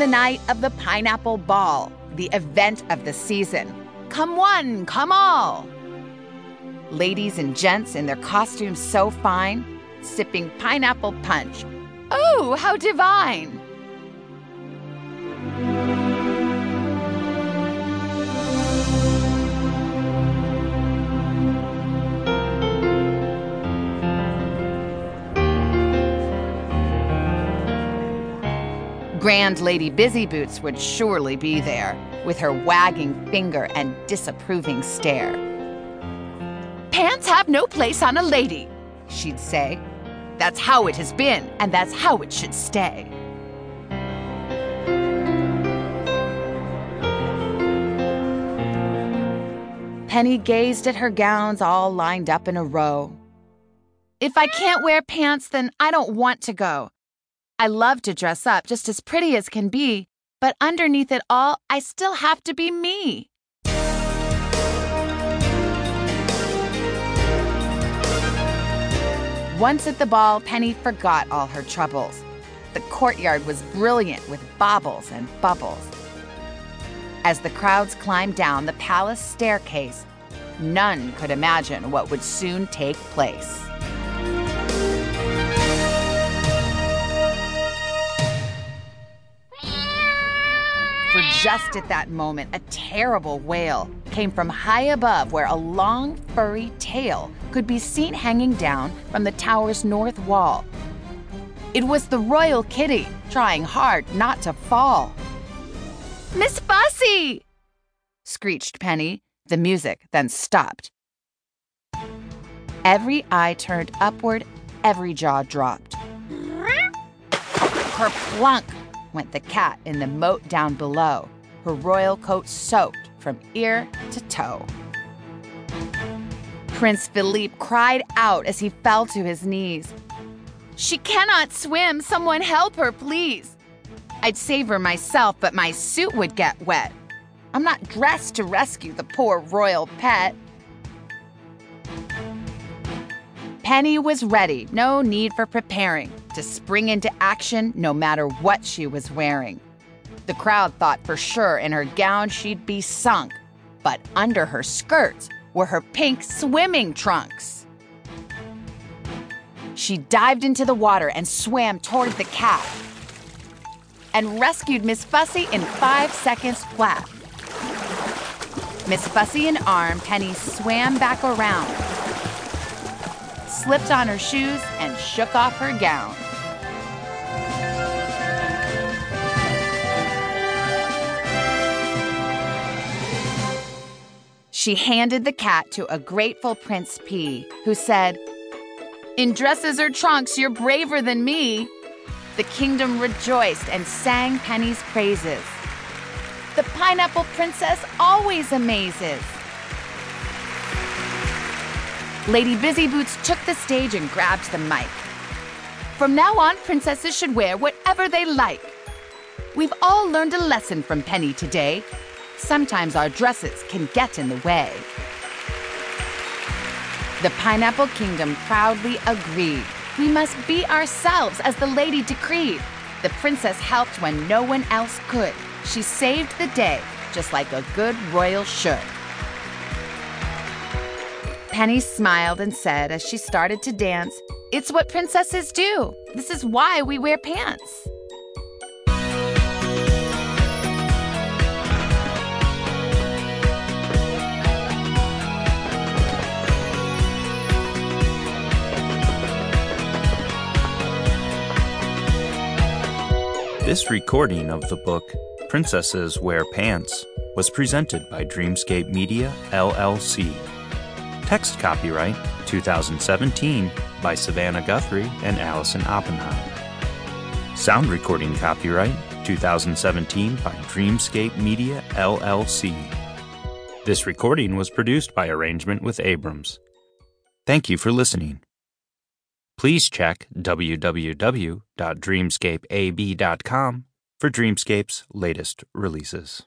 the night of the Pineapple Ball, the event of the season. Come one, come all. Ladies and gents in their costumes so fine, sipping pineapple punch. Oh, how divine! Grand Lady Busyboots would surely be there, with her wagging finger and disapproving stare. Pants have no place on a lady, she'd say. That's how it has been, and that's how it should stay. Penny gazed at her gowns all lined up in a row. If I can't wear pants, then I don't want to go. I love to dress up just as pretty as can be, but underneath it all, I still have to be me. Once at the ball, Penny forgot all her troubles. The courtyard was brilliant with baubles and bubbles. As the crowds climbed down the palace staircase, none could imagine what would soon take place. Just at that moment, a terrible wail came from high above where a long, furry tail could be seen hanging down from the tower's north wall. It was the royal kitty, trying hard not to fall. Miss Fussy! screeched Penny. The music then stopped. Every eye turned upward, every jaw dropped. Kerplunk went the cat in the moat down below, her royal coat soaked from ear to toe. Prince Philippe cried out as he fell to his knees. She cannot swim. Someone help her, please. I'd save her myself, but my suit would get wet. I'm not dressed to rescue the poor royal pet. Penny was ready, no need for preparing, to spring into action no matter what she was wearing. The crowd thought for sure in her gown she'd be sunk, but under her skirts were her pink swimming trunks. She dived into the water and swam toward the cat and rescued Miss Fussy in five seconds flat. Miss Fussy in arm, Penny swam back around, slipped on her shoes, and shook off her gown. She handed the cat to a grateful Prince P, who said, In dresses or trunks, you're braver than me. The kingdom rejoiced and sang Penny's praises. The pineapple princess always amazes. Lady Busyboots took the stage and grabbed the mic. From now on, princesses should wear whatever they like. We've all learned a lesson from Penny today. Sometimes our dresses can get in the way. The Pineapple Kingdom proudly agreed. We must be ourselves as the lady decreed. The princess helped when no one else could. She saved the day, just like a good royal should. Penny smiled and said as she started to dance, It's what princesses do. This is why we wear pants. This recording of the book Princesses Wear Pants was presented by Dreamscape Media, LLC. Text copyright 2017 by Savannah Guthrie and Allison Oppenheim. Sound recording copyright 2017 by Dreamscape Media, LLC. This recording was produced by arrangement with Abrams. Thank you for listening. Please check www.dreamscapeab.com for Dreamscape's latest releases.